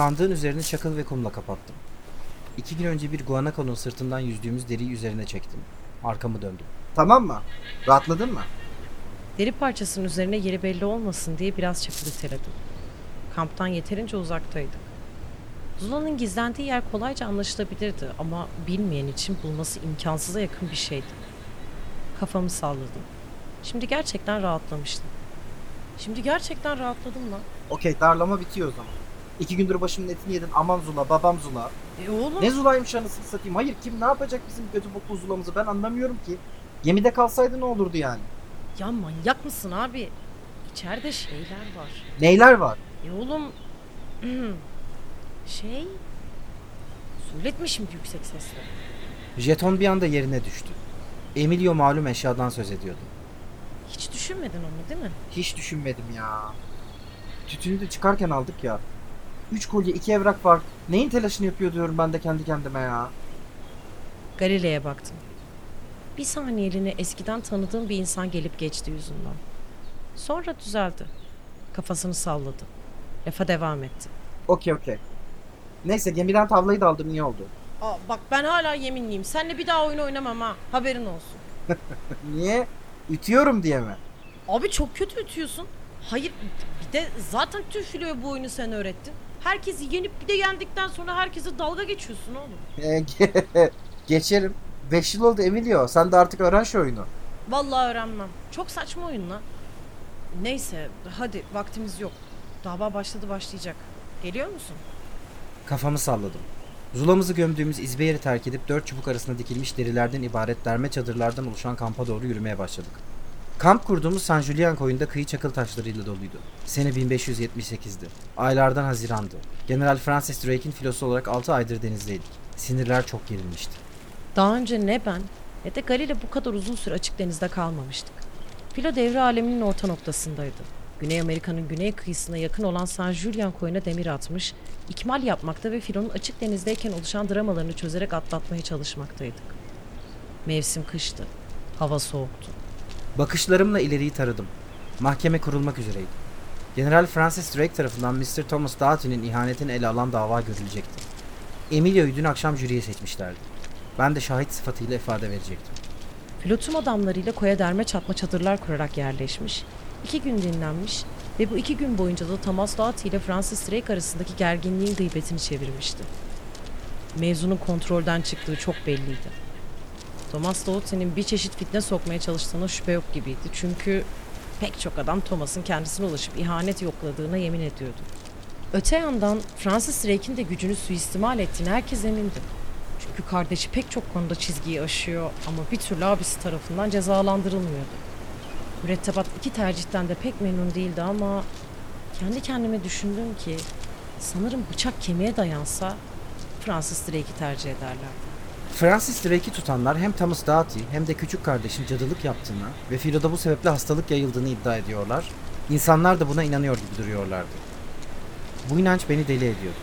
Sandığın üzerini çakıl ve kumla kapattım. İki gün önce bir guanakonun sırtından yüzdüğümüz deriyi üzerine çektim. Arkamı döndüm. Tamam mı? Rahatladın mı? Deri parçasının üzerine yeri belli olmasın diye biraz çakıl iteledim. Kamptan yeterince uzaktaydık. Zula'nın gizlendiği yer kolayca anlaşılabilirdi ama bilmeyen için bulması imkansıza yakın bir şeydi. Kafamı salladım. Şimdi gerçekten rahatlamıştım. Şimdi gerçekten rahatladım lan. Okey darlama bitiyor o zaman. İki gündür başımın etini yedin. Aman Zula, babam Zula. E oğlum. Ne Zula'ymış anasını satayım. Hayır kim ne yapacak bizim kötü boklu Zula'mızı ben anlamıyorum ki. Gemide kalsaydı ne olurdu yani? Ya manyak mısın abi? İçeride şeyler var. Neyler var? E oğlum. şey. Söyletmişim yüksek sesle. Jeton bir anda yerine düştü. Emilio malum eşyadan söz ediyordu. Hiç düşünmedin onu değil mi? Hiç düşünmedim ya. Tütünü de çıkarken aldık ya. Üç kolye, iki evrak var. Neyin telaşını yapıyor diyorum ben de kendi kendime ya. Galile'ye baktım. Bir saniyeliğine eskiden tanıdığım bir insan gelip geçti yüzünden. Sonra düzeldi. Kafasını salladı. Lafa devam etti. Okey okey. Neyse gemiden tavlayı da aldım iyi oldu. Aa, bak ben hala yeminliyim. Seninle bir daha oyun oynamam ha. Haberin olsun. Niye? Ütüyorum diye mi? Abi çok kötü ütüyorsun. Hayır bir de zaten filoya bu oyunu sen öğrettin. Herkesi yenip bir de yendikten sonra herkese dalga geçiyorsun oğlum. Ge- Geçerim. 5 yıl oldu Emilio. Sen de artık öğren şu oyunu. Vallahi öğrenmem. Çok saçma oyun lan. Neyse hadi vaktimiz yok. Dava başladı başlayacak. Geliyor musun? Kafamı salladım. Zulamızı gömdüğümüz izbe yeri terk edip dört çubuk arasında dikilmiş derilerden ibaret derme çadırlardan oluşan kampa doğru yürümeye başladık. Kamp kurduğumuz San Julian koyunda kıyı çakıl taşlarıyla doluydu. Sene 1578'di. Aylardan Haziran'dı. General Francis Drake'in filosu olarak 6 aydır denizdeydik. Sinirler çok gerilmişti. Daha önce ne ben ne de Galile bu kadar uzun süre açık denizde kalmamıştık. Filo devre aleminin orta noktasındaydı. Güney Amerika'nın güney kıyısına yakın olan San Julian koyuna demir atmış, ikmal yapmakta ve filonun açık denizdeyken oluşan dramalarını çözerek atlatmaya çalışmaktaydık. Mevsim kıştı. Hava soğuktu. Bakışlarımla ileriyi taradım. Mahkeme kurulmak üzereydi. General Francis Drake tarafından Mr. Thomas Doughty'nin ihanetini ele alan dava görülecekti. Emilio'yu dün akşam jüriye seçmişlerdi. Ben de şahit sıfatıyla ifade verecektim. Filo tüm adamlarıyla koya derme çatma çadırlar kurarak yerleşmiş, iki gün dinlenmiş ve bu iki gün boyunca da Thomas Doughty ile Francis Drake arasındaki gerginliğin gıybetini çevirmişti. Mevzunun kontrolden çıktığı çok belliydi. Thomas Doughty'nin bir çeşit fitne sokmaya çalıştığına şüphe yok gibiydi. Çünkü pek çok adam Thomas'ın kendisine ulaşıp ihanet yokladığına yemin ediyordu. Öte yandan Francis Drake'in de gücünü suistimal ettiğine herkes emindi. Çünkü kardeşi pek çok konuda çizgiyi aşıyor ama bir türlü abisi tarafından cezalandırılmıyordu. Mürettebat iki tercihten de pek memnun değildi ama kendi kendime düşündüm ki sanırım bıçak kemiğe dayansa Francis Drake'i tercih ederlerdi. Francis Drake'i tutanlar hem Thomas Doughty hem de küçük kardeşin cadılık yaptığını ve filoda bu sebeple hastalık yayıldığını iddia ediyorlar. İnsanlar da buna inanıyor gibi duruyorlardı. Bu inanç beni deli ediyordu.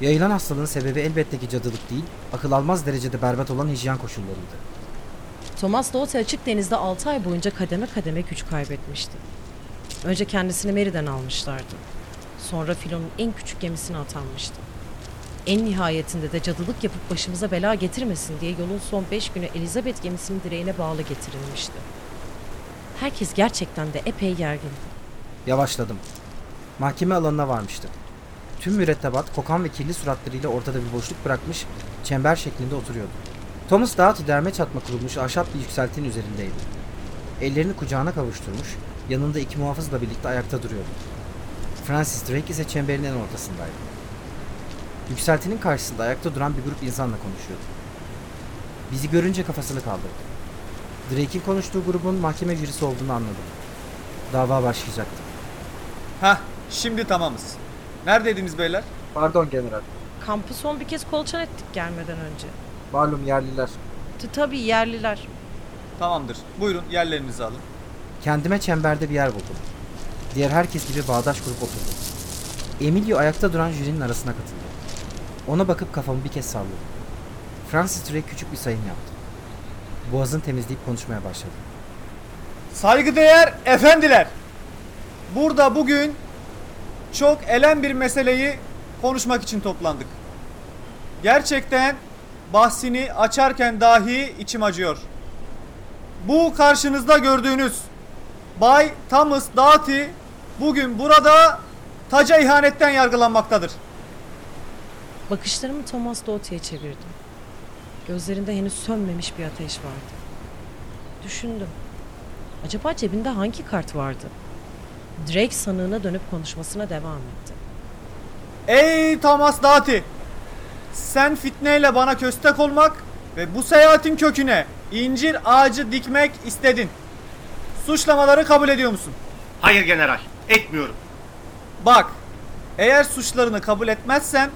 Yayılan hastalığın sebebi elbette ki cadılık değil, akıl almaz derecede berbat olan hijyen koşullarıydı. Thomas Doughty açık denizde 6 ay boyunca kademe kademe güç kaybetmişti. Önce kendisini Mary'den almışlardı. Sonra filonun en küçük gemisine atanmıştı. En nihayetinde de cadılık yapıp başımıza bela getirmesin diye yolun son 5 günü Elizabeth gemisinin direğine bağlı getirilmişti. Herkes gerçekten de epey gergindi. Yavaşladım. Mahkeme alanına varmıştı. Tüm mürettebat kokan ve kirli suratlarıyla ortada bir boşluk bırakmış çember şeklinde oturuyordu. Thomas Doughty derme çatma kurulmuş ahşap bir yükseltinin üzerindeydi. Ellerini kucağına kavuşturmuş, yanında iki muhafızla birlikte ayakta duruyordu. Francis Drake ise çemberin en ortasındaydı. Yükseltinin karşısında ayakta duran bir grup insanla konuşuyordu. Bizi görünce kafasını kaldırdı. Drake'in konuştuğu grubun mahkeme jürisi olduğunu anladım. Dava başlayacaktı. Hah, şimdi tamamız. Neredeydiniz beyler? Pardon general. Kampı son bir kez kolçan ettik gelmeden önce. Malum yerliler. T- Tabii yerliler. Tamamdır. Buyurun yerlerinizi alın. Kendime çemberde bir yer buldum. Diğer herkes gibi bağdaş kurup oturdum. Emilio ayakta duran jürinin arasına katıldı. Ona bakıp kafamı bir kez salladım. Francis Drake küçük bir sayım yaptı. Boğazını temizleyip konuşmaya başladı. Saygıdeğer efendiler. Burada bugün çok elem bir meseleyi konuşmak için toplandık. Gerçekten bahsini açarken dahi içim acıyor. Bu karşınızda gördüğünüz Bay Thomas Doughty bugün burada taca ihanetten yargılanmaktadır. Bakışlarımı Thomas Doty'ye çevirdim. Gözlerinde henüz sönmemiş bir ateş vardı. Düşündüm. Acaba cebinde hangi kart vardı? Drake sanığına dönüp konuşmasına devam etti. Ey Thomas Doughty! Sen fitneyle bana köstek olmak ve bu seyahatin köküne incir ağacı dikmek istedin. Suçlamaları kabul ediyor musun? Hayır general, etmiyorum. Bak, eğer suçlarını kabul etmezsen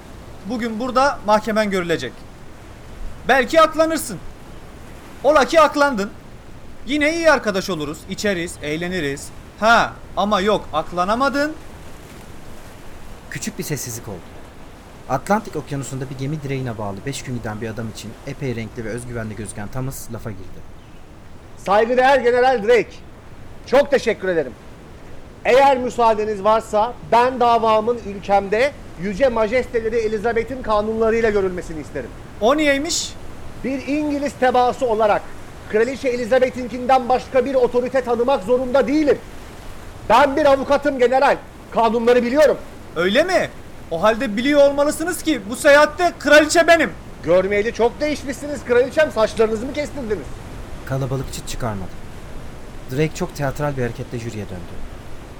bugün burada mahkemen görülecek. Belki aklanırsın. Ola ki aklandın. Yine iyi arkadaş oluruz, içeriz, eğleniriz. Ha ama yok aklanamadın. Küçük bir sessizlik oldu. Atlantik okyanusunda bir gemi direğine bağlı 5 gün giden bir adam için epey renkli ve özgüvenli gözüken Thomas lafa girdi. Saygıdeğer General Drake. Çok teşekkür ederim. Eğer müsaadeniz varsa ben davamın ülkemde Yüce Majesteleri Elizabeth'in kanunlarıyla görülmesini isterim. O niyeymiş? Bir İngiliz tebaası olarak Kraliçe Elizabeth'inkinden başka bir otorite tanımak zorunda değilim. Ben bir avukatım general. Kanunları biliyorum. Öyle mi? O halde biliyor olmalısınız ki bu seyahatte kraliçe benim. Görmeyeli çok değişmişsiniz kraliçem. Saçlarınızı mı kestirdiniz? Kalabalık çıt çıkarmadı. Drake çok teatral bir hareketle jüriye döndü.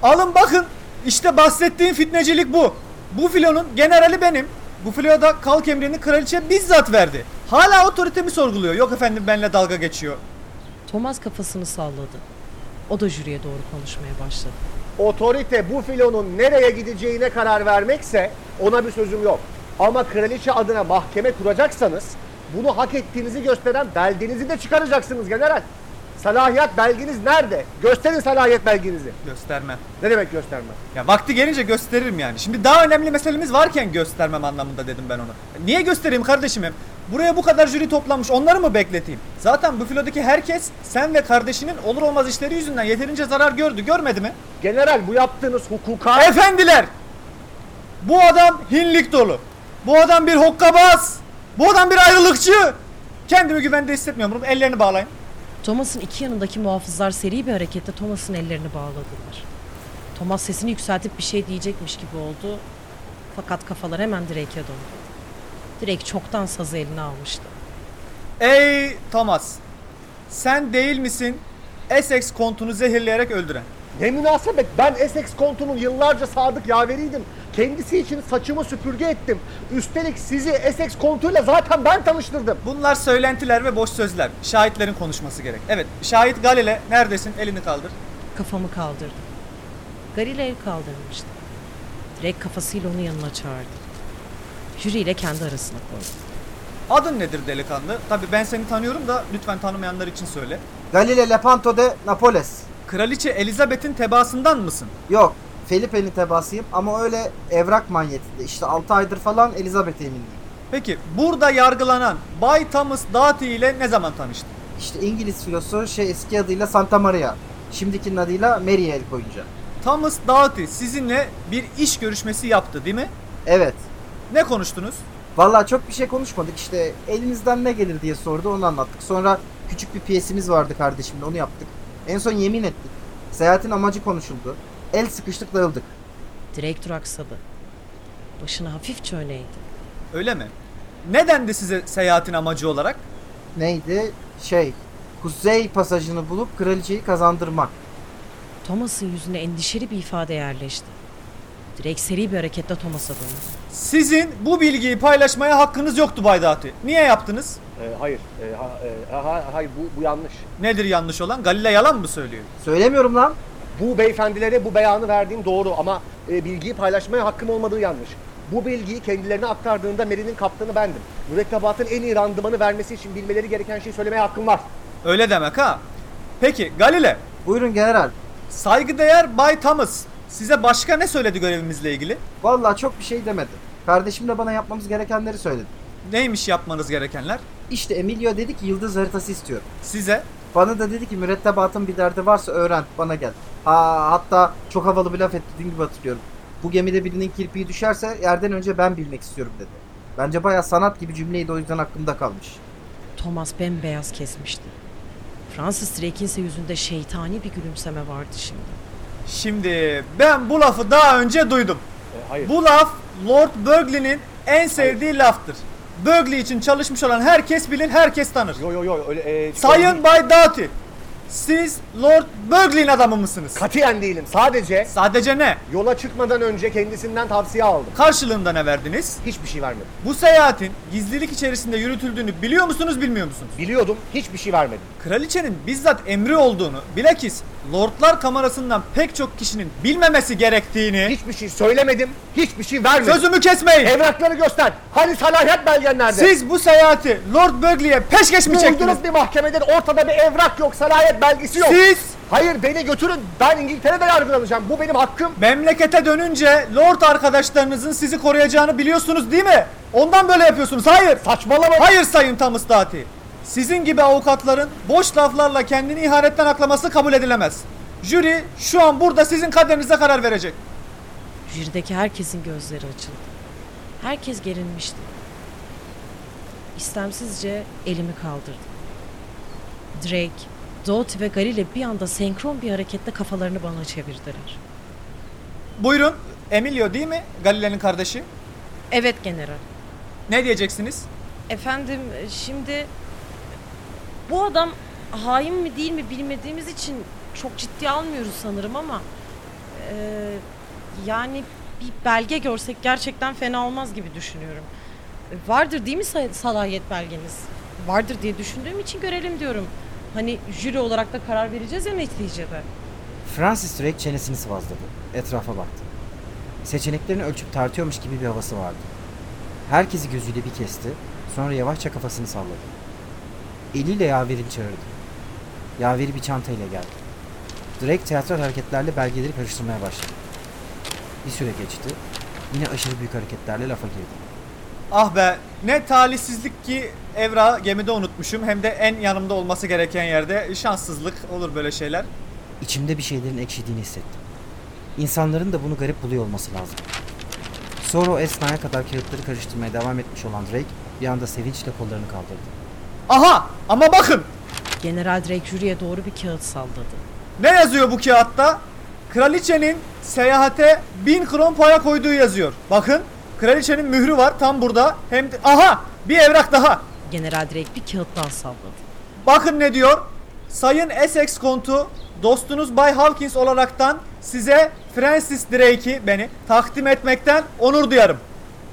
Alın bakın. İşte bahsettiğim fitnecilik bu. Bu filonun generali benim. Bu filoda kalk emrini kraliçe bizzat verdi. Hala otoritemi sorguluyor. Yok efendim benimle dalga geçiyor. Thomas kafasını salladı. O da jüriye doğru konuşmaya başladı. Otorite bu filonun nereye gideceğine karar vermekse ona bir sözüm yok. Ama kraliçe adına mahkeme kuracaksanız bunu hak ettiğinizi gösteren belgenizi de çıkaracaksınız general. Salahiyet belgeniz nerede? Gösterin salahiyet belgenizi. Göstermem. Ne demek göstermem? Ya vakti gelince gösteririm yani. Şimdi daha önemli meselemiz varken göstermem anlamında dedim ben ona. Niye göstereyim kardeşim hem? Buraya bu kadar jüri toplanmış onları mı bekleteyim? Zaten bu filodaki herkes sen ve kardeşinin olur olmaz işleri yüzünden yeterince zarar gördü. Görmedi mi? General bu yaptığınız hukuka... Efendiler! Bu adam hinlik dolu. Bu adam bir hokkabaz. Bu adam bir ayrılıkçı. Kendimi güvende hissetmiyorum. Ellerini bağlayın. Thomas'ın iki yanındaki muhafızlar seri bir hareketle Thomas'ın ellerini bağladılar. Thomas sesini yükseltip bir şey diyecekmiş gibi oldu. Fakat kafalar hemen Drake'e döndü. Drake çoktan sazı eline almıştı. Ey Thomas! Sen değil misin Essex kontunu zehirleyerek öldüren? Ne münasebet ben Essex kontunun yıllarca sadık yaveriydim. Kendisi için saçımı süpürge ettim. Üstelik sizi Essex kontuyla zaten ben tanıştırdım. Bunlar söylentiler ve boş sözler. Şahitlerin konuşması gerek. Evet, şahit Galile neredesin? Elini kaldır. Kafamı kaldırdım. Galile el kaldırmıştı. Drake kafasıyla onu yanına çağırdı. Jüri ile kendi arasına koydu. Adın nedir delikanlı? Tabii ben seni tanıyorum da lütfen tanımayanlar için söyle. Galile Lepanto de Napoles. Kraliçe Elizabeth'in tebaasından mısın? Yok. Felipe'nin tebaasıyım ama öyle evrak manyetinde. İşte 6 aydır falan Elizabeth emindeyim. Peki burada yargılanan Bay Thomas Doughty ile ne zaman tanıştın? İşte İngiliz filosu şey eski adıyla Santa Maria. Şimdikinin adıyla Mary'e el koyunca. Thomas Doughty sizinle bir iş görüşmesi yaptı değil mi? Evet. Ne konuştunuz? Vallahi çok bir şey konuşmadık işte elinizden ne gelir diye sordu onu anlattık. Sonra küçük bir piyesimiz vardı kardeşimle onu yaptık. En son yemin ettik. Seyahatin amacı konuşuldu. El sıkıştık dağıldık. Drake duraksadı. Başını hafifçe öne eğdi. Öyle mi? Nedendi size seyahatin amacı olarak? Neydi? Şey Kuzey pasajını bulup kraliçeyi kazandırmak. Thomas'ın yüzüne endişeli bir ifade yerleşti. Drake seri bir hareketle Thomas'a döndü. Sizin bu bilgiyi paylaşmaya hakkınız yoktu Bay Doughty. Niye yaptınız? Ee, hayır, e, ha, e, ha- hayır bu, bu yanlış. Nedir yanlış olan? Galile yalan mı söylüyor? Söylemiyorum lan. Bu beyefendilere bu beyanı verdiğim doğru ama e, bilgiyi paylaşmaya hakkım olmadığı yanlış. Bu bilgiyi kendilerine aktardığında Mary'nin kaptanı bendim. Mürettebatın en iyi randımanı vermesi için bilmeleri gereken şeyi söylemeye hakkım var. Öyle demek ha. Peki Galile, Buyurun general. saygıdeğer Bay Thomas size başka ne söyledi görevimizle ilgili? Vallahi çok bir şey demedi. Kardeşim de bana yapmamız gerekenleri söyledi. Neymiş yapmanız gerekenler? İşte Emilio dedi ki yıldız haritası istiyor. Size Bana da dedi ki mürettebatın bir derdi varsa öğren bana gel. Ha, hatta çok havalı bir laf etti dün gibi hatırlıyorum. Bu gemide birinin kirpiği düşerse yerden önce ben bilmek istiyorum dedi. Bence bayağı sanat gibi cümleydi o yüzden aklımda kalmış. Thomas bembeyaz kesmişti. Francis Drake'in ise yüzünde şeytani bir gülümseme vardı şimdi. Şimdi ben bu lafı daha önce duydum. E, hayır. Bu laf Lord Burghley'nin en sevdiği laftır. Burghley için çalışmış olan herkes bilir, herkes tanır. Yo yo yo öyle e, Sayın Bay Doughty, siz Lord Burghley'in adamı mısınız? Katiyen değilim. Sadece Sadece ne? yola çıkmadan önce kendisinden tavsiye aldım. Karşılığında ne verdiniz? Hiçbir şey vermedim. Bu seyahatin gizlilik içerisinde yürütüldüğünü biliyor musunuz, bilmiyor musunuz? Biliyordum, hiçbir şey vermedim. Kraliçenin bizzat emri olduğunu, bilakis Lordlar kamerasından pek çok kişinin bilmemesi gerektiğini... Hiçbir şey söylemedim, hiçbir şey vermedim. Sözümü kesmeyin! Evrakları göster. Hani salahiyet belgen nerede? Siz bu seyahati Lord Burghley'e peşkeş mi çektiniz? Buldunuz bir mahkemede ortada bir evrak yok, salahiyet belgesi yok. Siz Hayır beni götürün. Ben İngiltere'de yargılanacağım. Bu benim hakkım. memlekete dönünce Lord arkadaşlarınızın sizi koruyacağını biliyorsunuz değil mi? Ondan böyle yapıyorsunuz. Hayır! Saçmalama. Hayır Sayın Thomas Doughty. Sizin gibi avukatların boş laflarla kendini ihanetten aklaması kabul edilemez. Jüri şu an burada sizin kaderinize karar verecek. Jürideki herkesin gözleri açıldı. Herkes gerilmişti. İstemsizce elimi kaldırdım. Drake, Doughty ve Galile bir anda senkron bir hareketle kafalarını bana çevirdiler. Buyurun. Emilio değil mi? Galile'nin kardeşi. Evet general. Ne diyeceksiniz? Efendim şimdi bu adam hain mi değil mi bilmediğimiz için çok ciddiye almıyoruz sanırım ama e, yani bir belge görsek gerçekten fena olmaz gibi düşünüyorum. E, Vardır değil mi salahiyet belgeniz? Vardır diye düşündüğüm için görelim diyorum. Hani jüri olarak da karar vereceğiz ya neticede. Francis Drake çenesini sıvazladı. Etrafa baktı. Seçeneklerini ölçüp tartıyormuş gibi bir havası vardı. Herkesi gözüyle bir kesti. Sonra yavaşça kafasını salladı. Eliyle yaverini çağırdı. Yaveri bir çantayla geldi. Drake tiyatral hareketlerle belgeleri karıştırmaya başladı. Bir süre geçti. Yine aşırı büyük hareketlerle lafa girdi. Ah be ne talihsizlik ki evrağı gemide unutmuşum. Hem de en yanımda olması gereken yerde. Şanssızlık olur böyle şeyler. İçimde bir şeylerin ekşidiğini hissettim. İnsanların da bunu garip buluyor olması lazım. Sonra o esnaya kadar kağıtları karıştırmaya devam etmiş olan Drake bir anda sevinçle kollarını kaldırdı. Aha ama bakın General Drake jüriye doğru bir kağıt salladı. ne yazıyor bu kağıtta? Kraliçenin seyahate 1000 kron paya koyduğu yazıyor. Bakın kraliçenin mührü var tam burada. Hem de aha bir evrak daha. General Drake bir kağıt daha salladı. Bakın ne diyor? Sayın Essex kontu dostunuz Bay Hawkins olaraktan size Francis Drake'i beni takdim etmekten onur duyarım.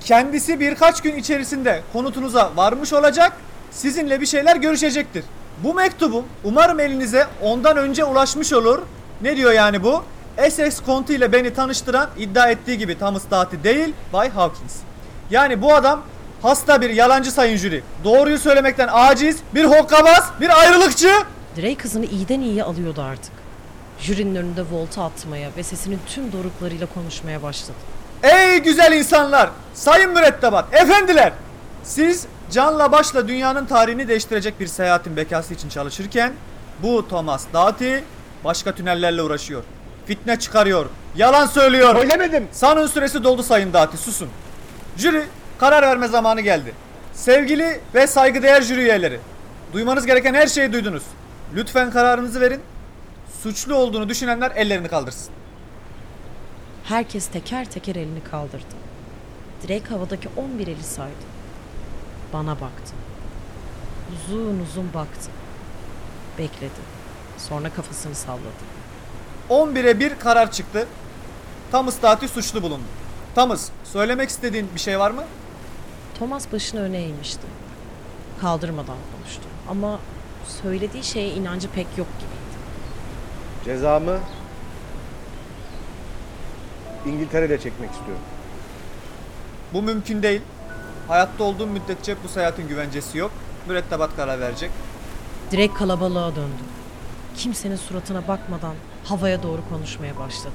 Kendisi birkaç gün içerisinde konutunuza varmış olacak, sizinle bir şeyler görüşecektir. Bu mektubum umarım elinize ondan önce ulaşmış olur. Ne diyor yani bu? Essex kontu ile beni tanıştıran iddia ettiği gibi Thomas Doughty değil, Bay Hawkins. Yani bu adam hasta bir yalancı sayın jüri. Doğruyu söylemekten aciz, bir hokkabaz, bir ayrılıkçı. Drake kızını iyiden iyiye alıyordu artık. Jürinin önünde volta atmaya ve sesinin tüm doruklarıyla konuşmaya başladı. Ey güzel insanlar, sayın mürettebat, efendiler. Siz canla başla dünyanın tarihini değiştirecek bir seyahatin bekası için çalışırken bu Thomas Doughty başka tünellerle uğraşıyor. Fitne çıkarıyor, yalan söylüyor. Söylemedim. Sanın süresi doldu sayın Doughty, susun. Jüri karar verme zamanı geldi. Sevgili ve saygıdeğer jüri üyeleri, duymanız gereken her şeyi duydunuz. Lütfen kararınızı verin. Suçlu olduğunu düşünenler ellerini kaldırsın. Herkes teker teker elini kaldırdı. Drake havadaki 11 eli saydı. Bana baktı. Uzun uzun baktı. Bekledi. Sonra kafasını salladı. 11'e 1 karar çıktı. Thomas Doughty suçlu bulundu. Thomas, söylemek istediğin bir şey var mı? Thomas başını öne eğmişti. Kaldırmadan konuştu. Ama söylediği şeye inancı pek yok gibiydi. Cezamı İngiltere'de çekmek istiyorum. Bu mümkün değil. Hayatta olduğum müddetçe bu seyahatin güvencesi yok. Mürettebat karar verecek. Direkt kalabalığa döndü. Kimsenin suratına bakmadan havaya doğru konuşmaya başladı.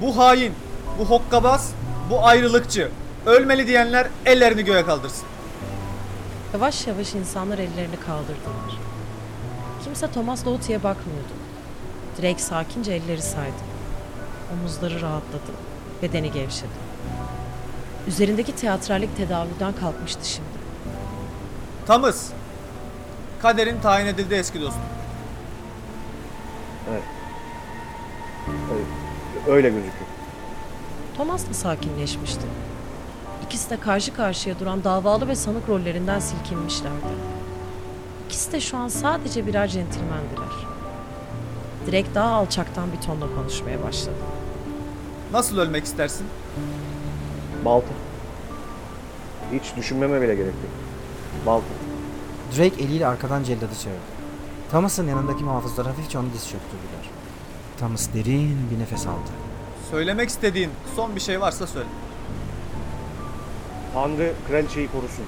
Bu hain, bu hokkabaz, bu ayrılıkçı. Ölmeli diyenler ellerini göğe kaldırsın. Yavaş yavaş insanlar ellerini kaldırdılar. Kimse Thomas Doughty'ye bakmıyordu. Drake sakince elleri saydı. Omuzları rahatladı. Bedeni gevşedi. Üzerindeki teatrallik tedavülden kalkmıştı şimdi. Thomas. Kaderin tayin edildi eski dostum. Öyle gözüküyor. Thomas da sakinleşmişti. İkisi de karşı karşıya duran davalı ve sanık rollerinden silkinmişlerdi. İkisi de şu an sadece birer centilmendiler. Direkt daha alçaktan bir tonla konuşmaya başladı. Nasıl ölmek istersin? Balta. Hiç düşünmeme bile gerek yok. Balta. Drake eliyle arkadan celladı çağırdı. Thomas'ın yanındaki muhafızlar hafifçe onu diz çöktürdüler. Thomas derin bir nefes aldı. Söylemek istediğin son bir şey varsa söyle. Tanrı kraliçeyi korusun.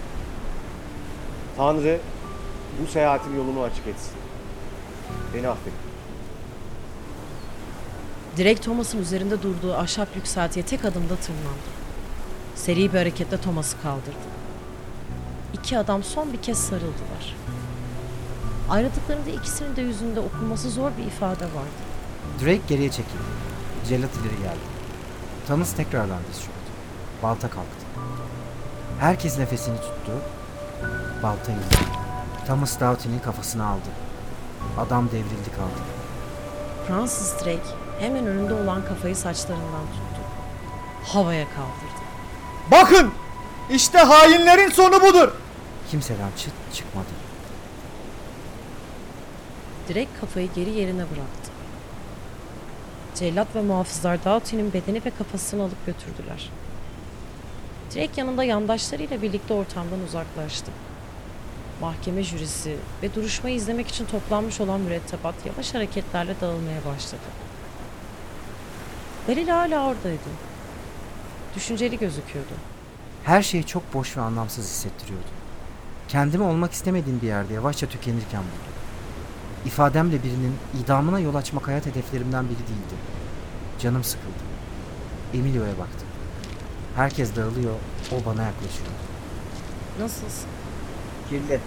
Tanrı bu seyahatin yolunu açık etsin. Beni affet. Direkt Thomas'ın üzerinde durduğu ahşap yükseltiye tek adımda tırmandı. Seri bir hareketle Thomas'ı kaldırdı. İki adam son bir kez sarıldılar. Ayrıldıklarında ikisinin de yüzünde okunması zor bir ifade vardı. Drake geriye çekildi. Cellat ileri geldi. Thomas tekrardan diz çöktü. Balta kalktı. Herkes nefesini tuttu. Balta indi. Thomas Doughty'nin kafasını aldı. Adam devrildi kaldı. Francis Drake hemen önünde olan kafayı saçlarından tuttu. Havaya kaldırdı. Bakın! İşte hainlerin sonu budur. Kimseden çıt çıkmadı. Direkt kafayı geri yerine bıraktı. Cellat ve muhafızlar Doughty'nin bedeni ve kafasını alıp götürdüler. Drake yanında yandaşlarıyla birlikte ortamdan uzaklaştı. Mahkeme jürisi ve duruşmayı izlemek için toplanmış olan mürettebat yavaş hareketlerle dağılmaya başladı. Galil hala oradaydı. Düşünceli gözüküyordu. Her şey çok boş ve anlamsız hissettiriyordu. Kendimi olmak istemediğim bir yerde yavaşça tükenirken buldum. İfademle birinin idamına yol açmak hayat hedeflerimden biri değildi. Canım sıkıldı. Emilio'ya baktım. Herkes dağılıyor, o bana yaklaşıyor. Nasılsın? Kirli.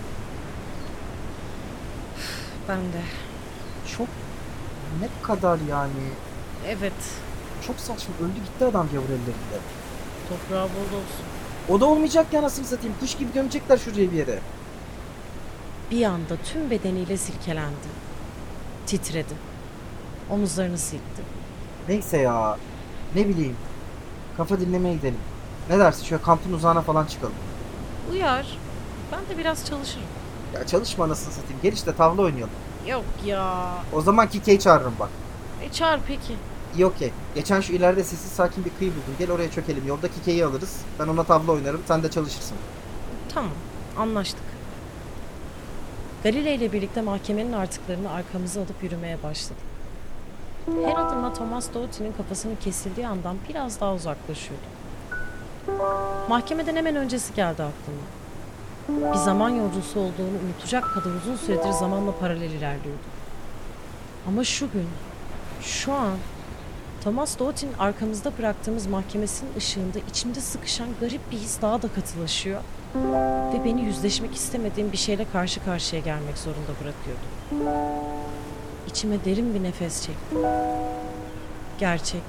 Ben de. Çok ne kadar yani Evet. Çok saçma öldü gitti adam gavur ellerinde. Toprağı bol olsun. O da olmayacak ya nasıl satayım kuş gibi gömecekler şuraya bir yere. Bir anda tüm bedeniyle silkelendi. Titredi. Omuzlarını silkti. Neyse ya ne bileyim kafa dinlemeye gidelim. Ne dersin şöyle kampın uzağına falan çıkalım. Uyar. Ben de biraz çalışırım. Ya çalışma nasıl satayım gel işte tavla oynayalım. Yok ya. O zaman Kike'yi çağırırım bak. E çağır peki. İyi okey. Geçen şu ileride sessiz sakin bir kıyı buldum. Gel oraya çökelim. Yolda Kike'yi alırız. Ben ona tavla oynarım. Sen de çalışırsın. Tamam. Anlaştık. Galile ile birlikte mahkemenin artıklarını arkamıza alıp yürümeye başladık. Her adımla Thomas Doughty'nin kafasının kesildiği andan biraz daha uzaklaşıyorduk. Mahkemeden hemen öncesi geldi aklıma. Bir zaman yolcusu olduğunu unutacak kadar uzun süredir zamanla paralel ilerliyordu. Ama şu gün, şu an Thomas Doughty'nin arkamızda bıraktığımız mahkemesinin ışığında içimde sıkışan garip bir his daha da katılaşıyor ve beni yüzleşmek istemediğim bir şeyle karşı karşıya gelmek zorunda bırakıyordu. İçime derin bir nefes çektim. Gerçek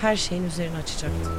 her şeyin üzerini açacaktı.